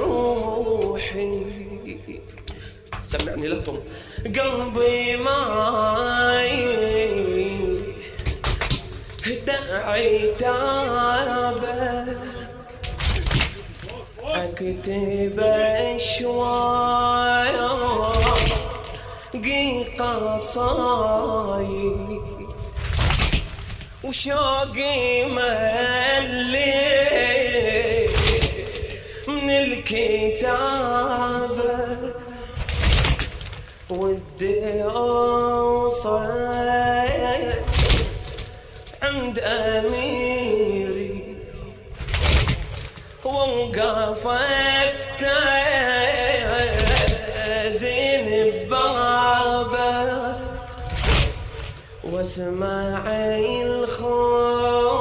روحي سمعني لطم قلبي ماي داعي تابع أكتب اشواقي قصايد وشوقي ما الكتابة ودي أوصل عند أميري. ووقف استاذن ببابه واسمع الخدام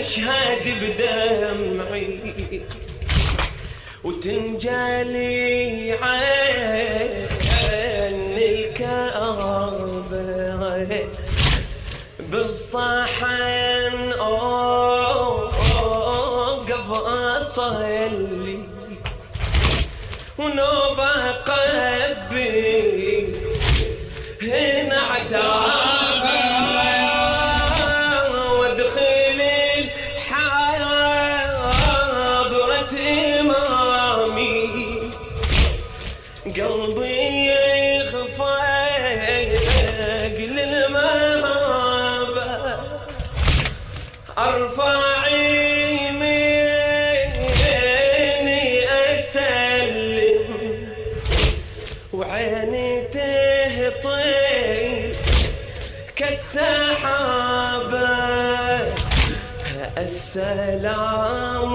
أشهد بدمعي وتنجلي عين الكآبة بالصحن. أوقف أصلي ونوبة قلبي. قلبي يخفق للمهابة. أرفع يميني أسلم. وعيني تهطي كالسحابة. السلام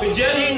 Jenny